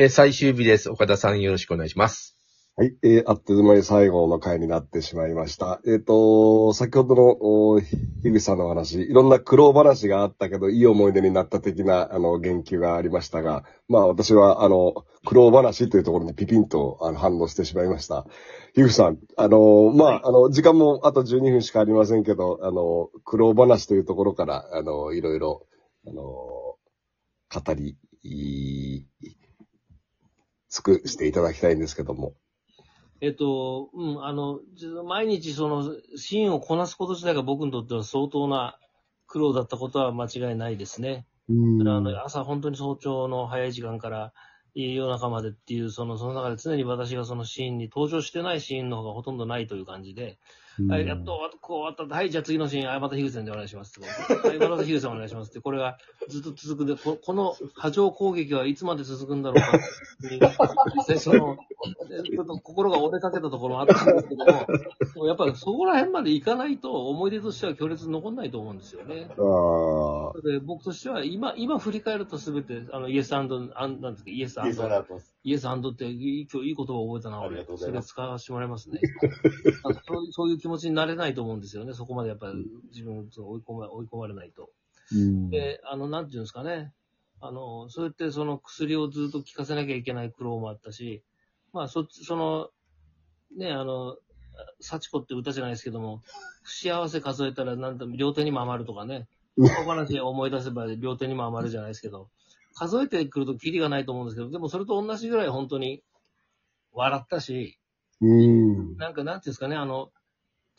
えー最終日です。岡田さんよろしくお願いします。はい、えー、あっという間に最後の回になってしまいました。えっ、と、先ほどの、お樋口さんのお話、いろんな苦労話があったけど、いい思い出になった的な、あの、言及がありましたが、まあ私は、あの、苦労話というところにピピンと、あの、反応してしまいました。樋口さん、あの、まあ、あの、時間もあと12分しかありませんけど、あの、苦労話というところから、あの、いろいろ、あの、語り、い尽くしていただきたいんですけども。えっと、うん、あの、じ毎日その、シーンをこなすこと自体が僕にとっては相当な苦労だったことは間違いないですね。うんあの朝本当に早朝の早い時間から夜中までっていう、その、その中で常に私がそのシーンに登場してないシーンの方がほとんどないという感じで、はい、やっと終わった、こう終わった。はい、じゃあ次のシーン、はい、また樋口さんでお願いします。はい、また樋口さんお願いしますって。これがずっと続くんで、ここの波状攻撃はいつまで続くんだろうかっていう。実際その、ちょっと心が折れかけたところもあったんですけども、でもやっぱりそこら辺まで行かないと思い出としては強烈に残んないと思うんですよね。ああ。で僕としては、今、今振り返るとすべて、あの、イエスアンド、なんですか、イエスアンド、イエスアンドっていい、今日いい言葉を覚えたな、俺それ使わせてもらいますね。そういうそういう気持ちになれないと思うんですよね。そこまでやっぱり自分を追い込ま追い込まれないと。うんで、あの、なんていうんですかね。あの、そうやってその薬をずっと効かせなきゃいけない苦労もあったし、まあ、そっち、その、ね、あの、幸子って歌じゃないですけども、不幸せ数えたらなんと両手にも余るとかね、うん小話を思い出せば両手にも余るじゃないですけど、数えてくるとキリがないと思うんですけど、でもそれと同じぐらい本当に笑ったし、うん。なんかなんていうんですかね、あの、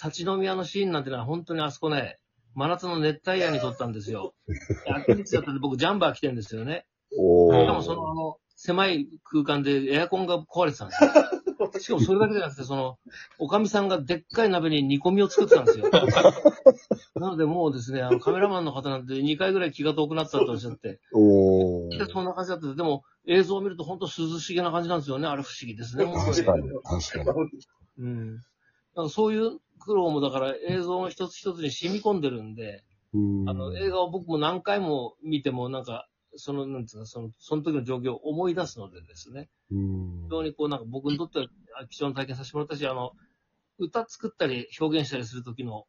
立ち飲み屋のシーンなんてのは本当にあそこね、真夏の熱帯夜に撮ったんですよ。秋口だったんで僕ジャンバー着てるんですよね。しかもそのあの、狭い空間でエアコンが壊れてたんですよ。しかもそれだけじゃなくて、その、おかみさんがでっかい鍋に煮込みを作ってたんですよ。なのでもうですね、あのカメラマンの方なんて2回ぐらい気が遠くなったっておっしゃって、おでそんな感じだったんで、でも映像を見ると本当涼しげな感じなんですよね。あれ不思議ですね。本当に確かに、確かに。うん。だからそういう苦労もだから映像の一つ一つに染み込んでるんで、うんあの映画を僕も何回も見てもなんか、その、なんつうか、その、その時の状況を思い出すのでですね。うん非常にこうなんか僕にとってはあ貴重な体験させてもらったし、あの、歌作ったり表現したりする時の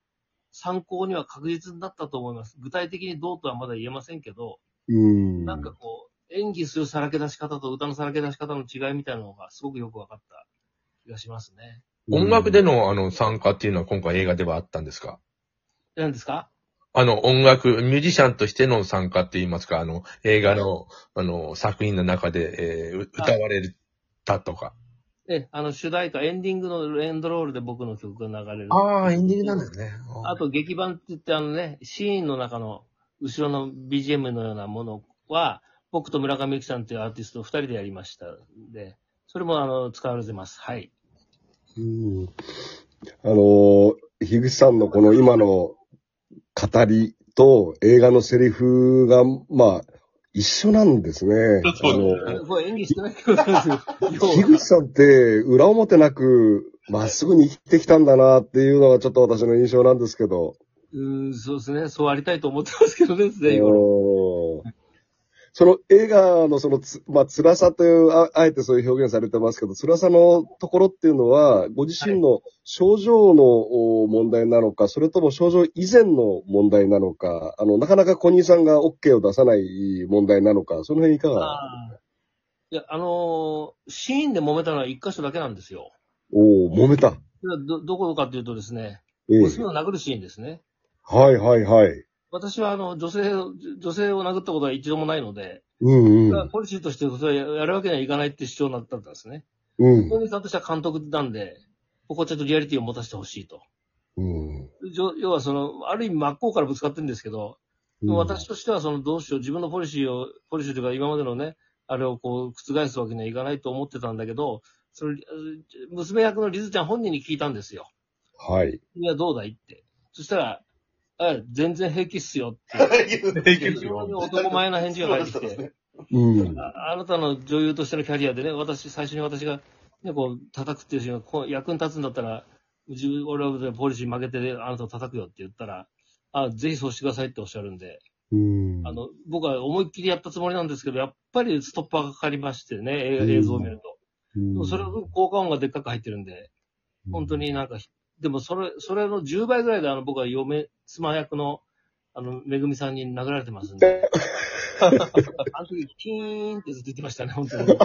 参考には確実になったと思います。具体的にどうとはまだ言えませんけど、うん。なんかこう、演技するさらけ出し方と歌のさらけ出し方の違いみたいなのがすごくよく分かった気がしますね。音楽でのあの参加っていうのは今回映画ではあったんですか？何ですか？あの音楽、ミュージシャンとしての参加って言いますか、あの映画のあの作品の中で、えーう歌われたとか。え、あの主題歌、エンディングのエンドロールで僕の曲が流れる。ああ、エンディングなんですね。あと劇版って言ってあのね、シーンの中の後ろの BGM のようなものは、僕と村上由紀さんというアーティスト二人でやりましたんで、それもあの、使われてます。はい。うんあのー、樋口さんのこの今の語りと映画のセリフが、まあ、一緒なんですね。あの、これ演技してないけど、樋口さんって裏表なくまっすぐに生きてきたんだなっていうのがちょっと私の印象なんですけど。うん、そうですね。そうありたいと思ってますけどね、すでに。その映画のそのつ、まあ、辛さという、ああえてそういう表現されてますけど、辛さのところっていうのは、ご自身の症状のお問題なのか、それとも症状以前の問題なのか、あの、なかなか小兄さんが OK を出さない問題なのか、その辺いかが？いや、あのーシーンで揉めたのは一箇所だけなんですよ。おお揉めた。ど、どこかというとですね、ええ娘を殴るシーンですね。はいはいはい。私はあの、女性を、女性を殴ったことは一度もないので、うんうん。ポリシーとしてそれはやるわけにはいかないって主張になったんですね。うん。本人さんとしては監督なんで、ここはちょっとリアリティを持たせてほしいと。うん。じょ要はその、ある意味真っ向からぶつかってるんですけど、うん私としてはその、どうしよう、自分のポリシーを、ポリシーというか今までのね、あれをこう、覆すわけにはいかないと思ってたんだけど、それ、娘役のリズちゃん本人に聞いたんですよ。はい。いや、どうだいって。そしたら、あ全然平気っすよって。非常に男前な返事が返ってきて。うん。ああなたの女優としてのキャリアでね、私、最初に私が、ね、こう、叩くっていうシーンがこう役に立つんだったら、自分、俺はポリシー負けて、あなたを叩くよって言ったら、あ、ぜひそうしてくださいっておっしゃるんで、うん。あの、僕は思いっきりやったつもりなんですけど、やっぱりストッパーがかかりましてね、映うん映像を見ると。うん、でもそれを効果音がでっかく入ってるんで、本当になんか、でもそれ、それの10倍ぐらいであの僕は嫁、妻役の、あの、めぐみさんに殴られてますんで。あの時、キーンってずっと言ってましたね、本当に。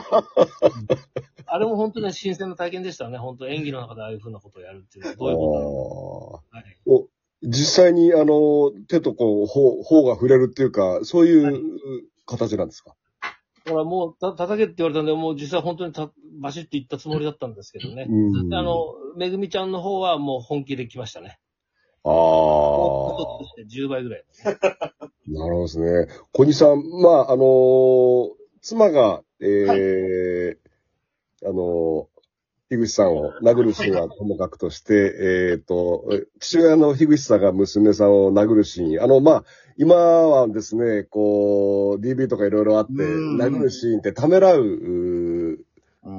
あれも本当に新鮮な体験でしたね、本当演技の中でああいう風なことをやるっていう。のはどういうことなの実際に、あの、手とこう、頬、頬が触れるっていうか、そういう形なんですか、だからもうた、叩けって言われたんで、もう実際本当にたバシッて言ったつもりだったんですけどね。うん。あの、めぐみちゃんの方はもう本気で来ましたね。あもうちょっとして10倍ぐらい。あ、なるほどですね。小西さん、まあ、あのー妻が、ええあのー樋口さんを殴るシーンはともかくとして、えっ、と、父親の樋口さんが娘さんを殴るシーン。あの、まあ、今はですね、こう、DV とかいろいろあって、うん殴るシーンってためらう、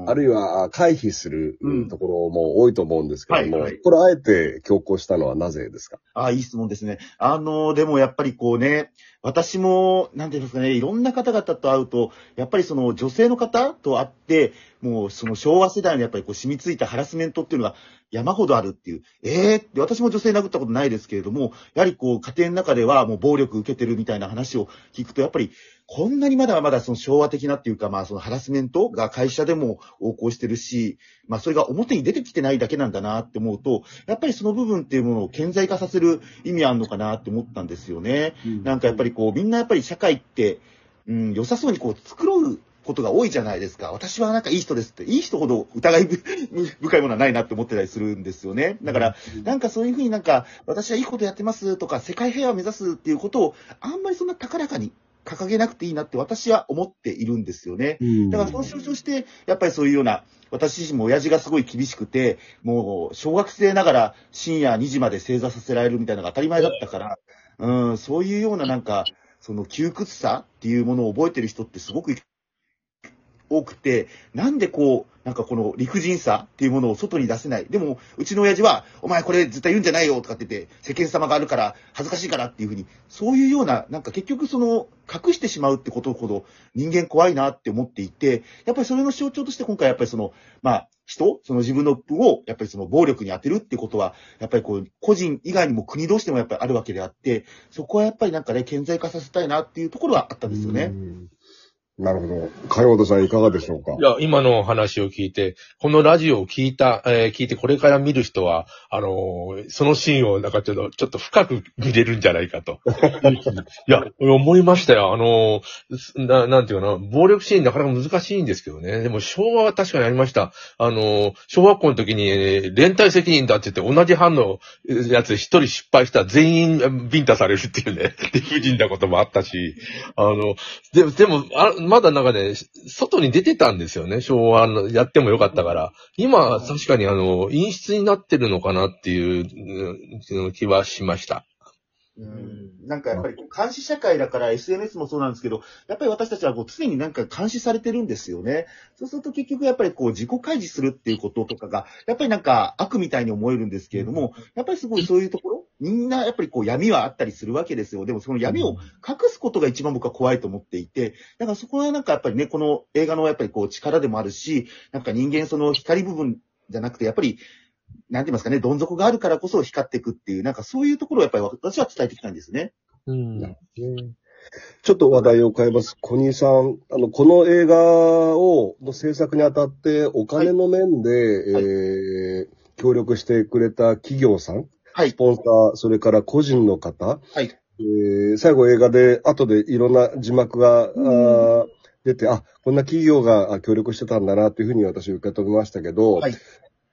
あるいは回避するうん。ところも多いと思うんですけども、はいはい。これあえて強行したのはなぜですか？あ、いい質問ですね。あの、でもやっぱりこうね、私も、なんていうんですかね、いろんな方々と会うと、やっぱりその女性の方と会って、もうその昭和世代のやっぱりこう染みついたハラスメントっていうのが山ほどあるっていう。ええー、って私も女性殴ったことないですけれども、やはりこう家庭の中ではもう暴力受けてるみたいな話を聞くと、やっぱりこんなにまだまだその昭和的なっていうか、まあそのハラスメントが会社でも横行してるし、まあそれが表に出てきてないだけなんだなって思うと、やっぱりその部分っていうものを顕在化させる意味あるのかなって思ったんですよね。なんかやっぱりこう、みんなやっぱり社会って、うん、良さそうにこう、作ることが多いじゃないですか。私はなんかいい人ですって、いい人ほど疑いぶ 深いものはないなって思ってたりするんですよね。だから、なんかそういうふうになんか、私はいいことやってますとか、世界平和を目指すっていうことを、あんまりそんな高らかに掲げなくていいなって私は思っているんですよね。だからその象徴して、やっぱりそういうような、私自身も親父がすごい厳しくて、もう小学生ながら深夜2時まで正座させられるみたいなのが当たり前だったから、うん、そういうようななんか、その窮屈さっていうものを覚えてる人ってすごく多くて、なんでこう、なんかこの理不尽さっていうものを外に出せない。でも、うちの親父は、お前これ絶対言うんじゃないよとかって言って、世間様があるから恥ずかしいからっていうふうに、そういうような、なんか結局その、隠してしまうってことほど人間怖いなって思っていて、やっぱりそれの象徴として今回やっぱりその、まあ、人、その自分の分を、やっぱりその暴力に当てるってことは、やっぱりこう、個人以外にも国同士でもやっぱりあるわけであって、そこはやっぱりなんかね、顕在化させたいなっていうところはあったんですよね。うんなるほど。貝本さんいかがでしょうか？いや、今のお話を聞いて、このラジオを聞いた、えー聞いてこれから見る人は、あのーそのシーンをなんかちょっと、ちょっと深く見れるんじゃないかと。いや、思いましたよ。あのーな、なんていうかな、暴力シーンなかなか難しいんですけどね。でも昭和は確かにありました。あのー小学校の時に、えー連帯責任だって言って同じ班のやつ一人失敗したら全員ビンタされるっていうね、理不尽なこともあったし、あの、でも、でも、あまだなんかね、外に出てたんですよね、昭和の、やってもよかったから。今、確かにあの、陰湿になってるのかなっていううん気はしました。うんなんかやっぱり監視社会だから SNS もそうなんですけど、やっぱり私たちはこう常になんか監視されてるんですよね。そうすると結局やっぱりこう自己開示するっていうこととかが、やっぱりなんか悪みたいに思えるんですけれども、やっぱりすごいそういうところ、みんなやっぱりこう闇はあったりするわけですよ。でもその闇を隠すことが一番僕は怖いと思っていて、だからそこはなんかやっぱりね、この映画のやっぱりこう力でもあるし、なんか人間その光部分じゃなくて、やっぱり、なんて言いますかね、どん底があるからこそ光っていくっていう、なんかそういうところをやっぱり私は伝えてきたんですね。うん。ちょっと話題を変えます。小西さん、あの、この映画を、の制作にあたって、お金の面で、はいえー協力してくれた企業さん、はいス。ポンサー、それから個人の方、はい。えー最後映画で、後でいろんな字幕が、あー出て、あ、こんな企業があ協力してたんだな、というふうに私受け止めましたけど、はい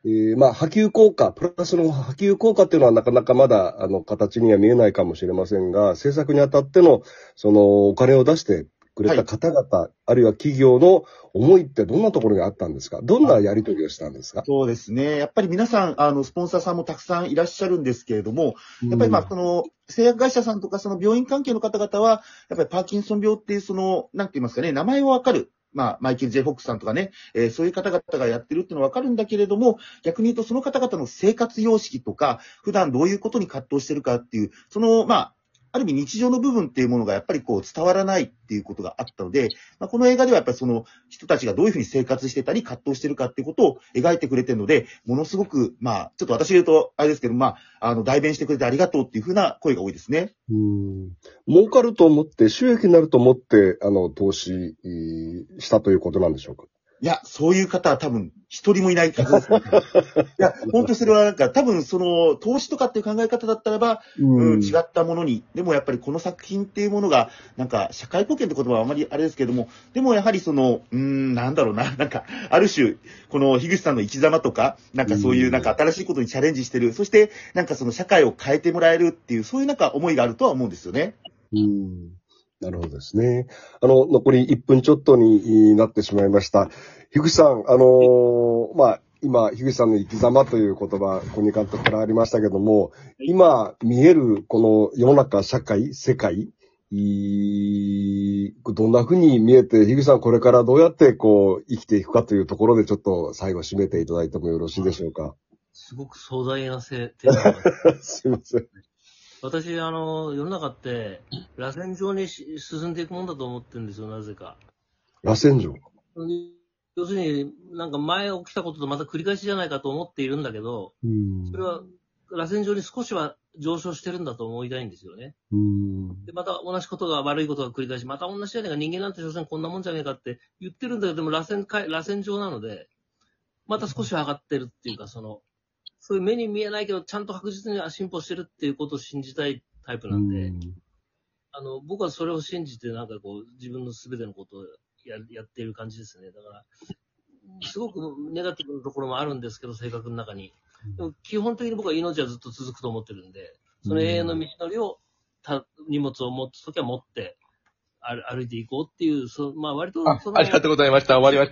えーまあ、波及効果、プラスの波及効果っていうのはなかなかまだ、あの、形には見えないかもしれませんが、制作にあたっての、その、お金を出してくれた方々、あるいは企業の思いってどんなところにあったんですか？どんなやりとりをしたんですか？そうですね。やっぱり皆さん、あの、スポンサーさんもたくさんいらっしゃるんですけれども、やっぱりまあ、その、製薬会社さんとか、その病院関係の方々は、やっぱりパーキンソン病っていう、その、なんて言いますかね、名前はわかる。まあ、マイケル・ジェイ・フォックスさんとかね、えーそういう方々がやってるっていうのはわかるんだけれども、逆に言うとその方々の生活様式とか、普段どういうことに葛藤してるかっていう、その、まあ、ある意味日常の部分っていうものがやっぱりこう伝わらないっていうことがあったので、まあ、この映画ではやっぱりその人たちがどういうふうに生活してたり葛藤してるかっていうことを描いてくれてるので、ものすごく、まあ、ちょっと私言うと、あれですけど、まあ、あの、代弁してくれてありがとうっていうふうな声が多いですね。うん。儲かると思って、収益になると思って、あの、投資したということなんでしょうか？いや、そういう方は多分一人もいないはずです、ね。いや、本当それはなんか多分その投資とかっていう考え方だったらば、うん、違ったものに、でもやっぱりこの作品っていうものが、なんか社会貢献って言葉はあまりあれですけども、でもやはりその、うーん、なんだろうな、なんか、ある種、この樋口さんの生き様とか、なんかそういうなんか新しいことにチャレンジしてる、そしてなんかその社会を変えてもらえるっていう、そういうなんか思いがあるとは思うんですよね。うん。なるほどですね。あの、残り1分ちょっとになってしまいました。樋口さん、あのーまあ、今、樋口さんの生き様という言葉、小二監督からありましたけども、今見えるこの世の中、社会、世界、どんな風に見えて、樋口さんこれからどうやってこう生きていくかというところでちょっと最後締めていただいてもよろしいでしょうか？すごく壮大なせテーマが すいません。私、あの、世の中って、螺旋状にし進んでいくもんだと思ってるんですよ、なぜか。螺旋状？要するに、なんか前起きたこととまた繰り返しじゃないかと思っているんだけど、うんそれは、螺旋状に少しは上昇してるんだと思いたいんですよね。うんで、また同じことが悪いことが繰り返し、また同じじゃねえか、人間なんて所詮こんなもんじゃねえかって言ってるんだけど、でも螺旋螺旋状なので、また少しは上がってるっていうか、その、そういう目に見えないけど、ちゃんと確実には進歩してるっていうことを信じたいタイプなんで、あの、僕はそれを信じて、なんかこう、自分の全てのことをややっている感じですね。だから、すごくネガティブなところもあるんですけど、性格の中に。でも基本的に僕は命はずっと続くと思ってるんで、その永遠の道のりを、た荷物を持つときは持って歩歩いていこうっていう、そうまあ割とあありがとうございました。終わりました。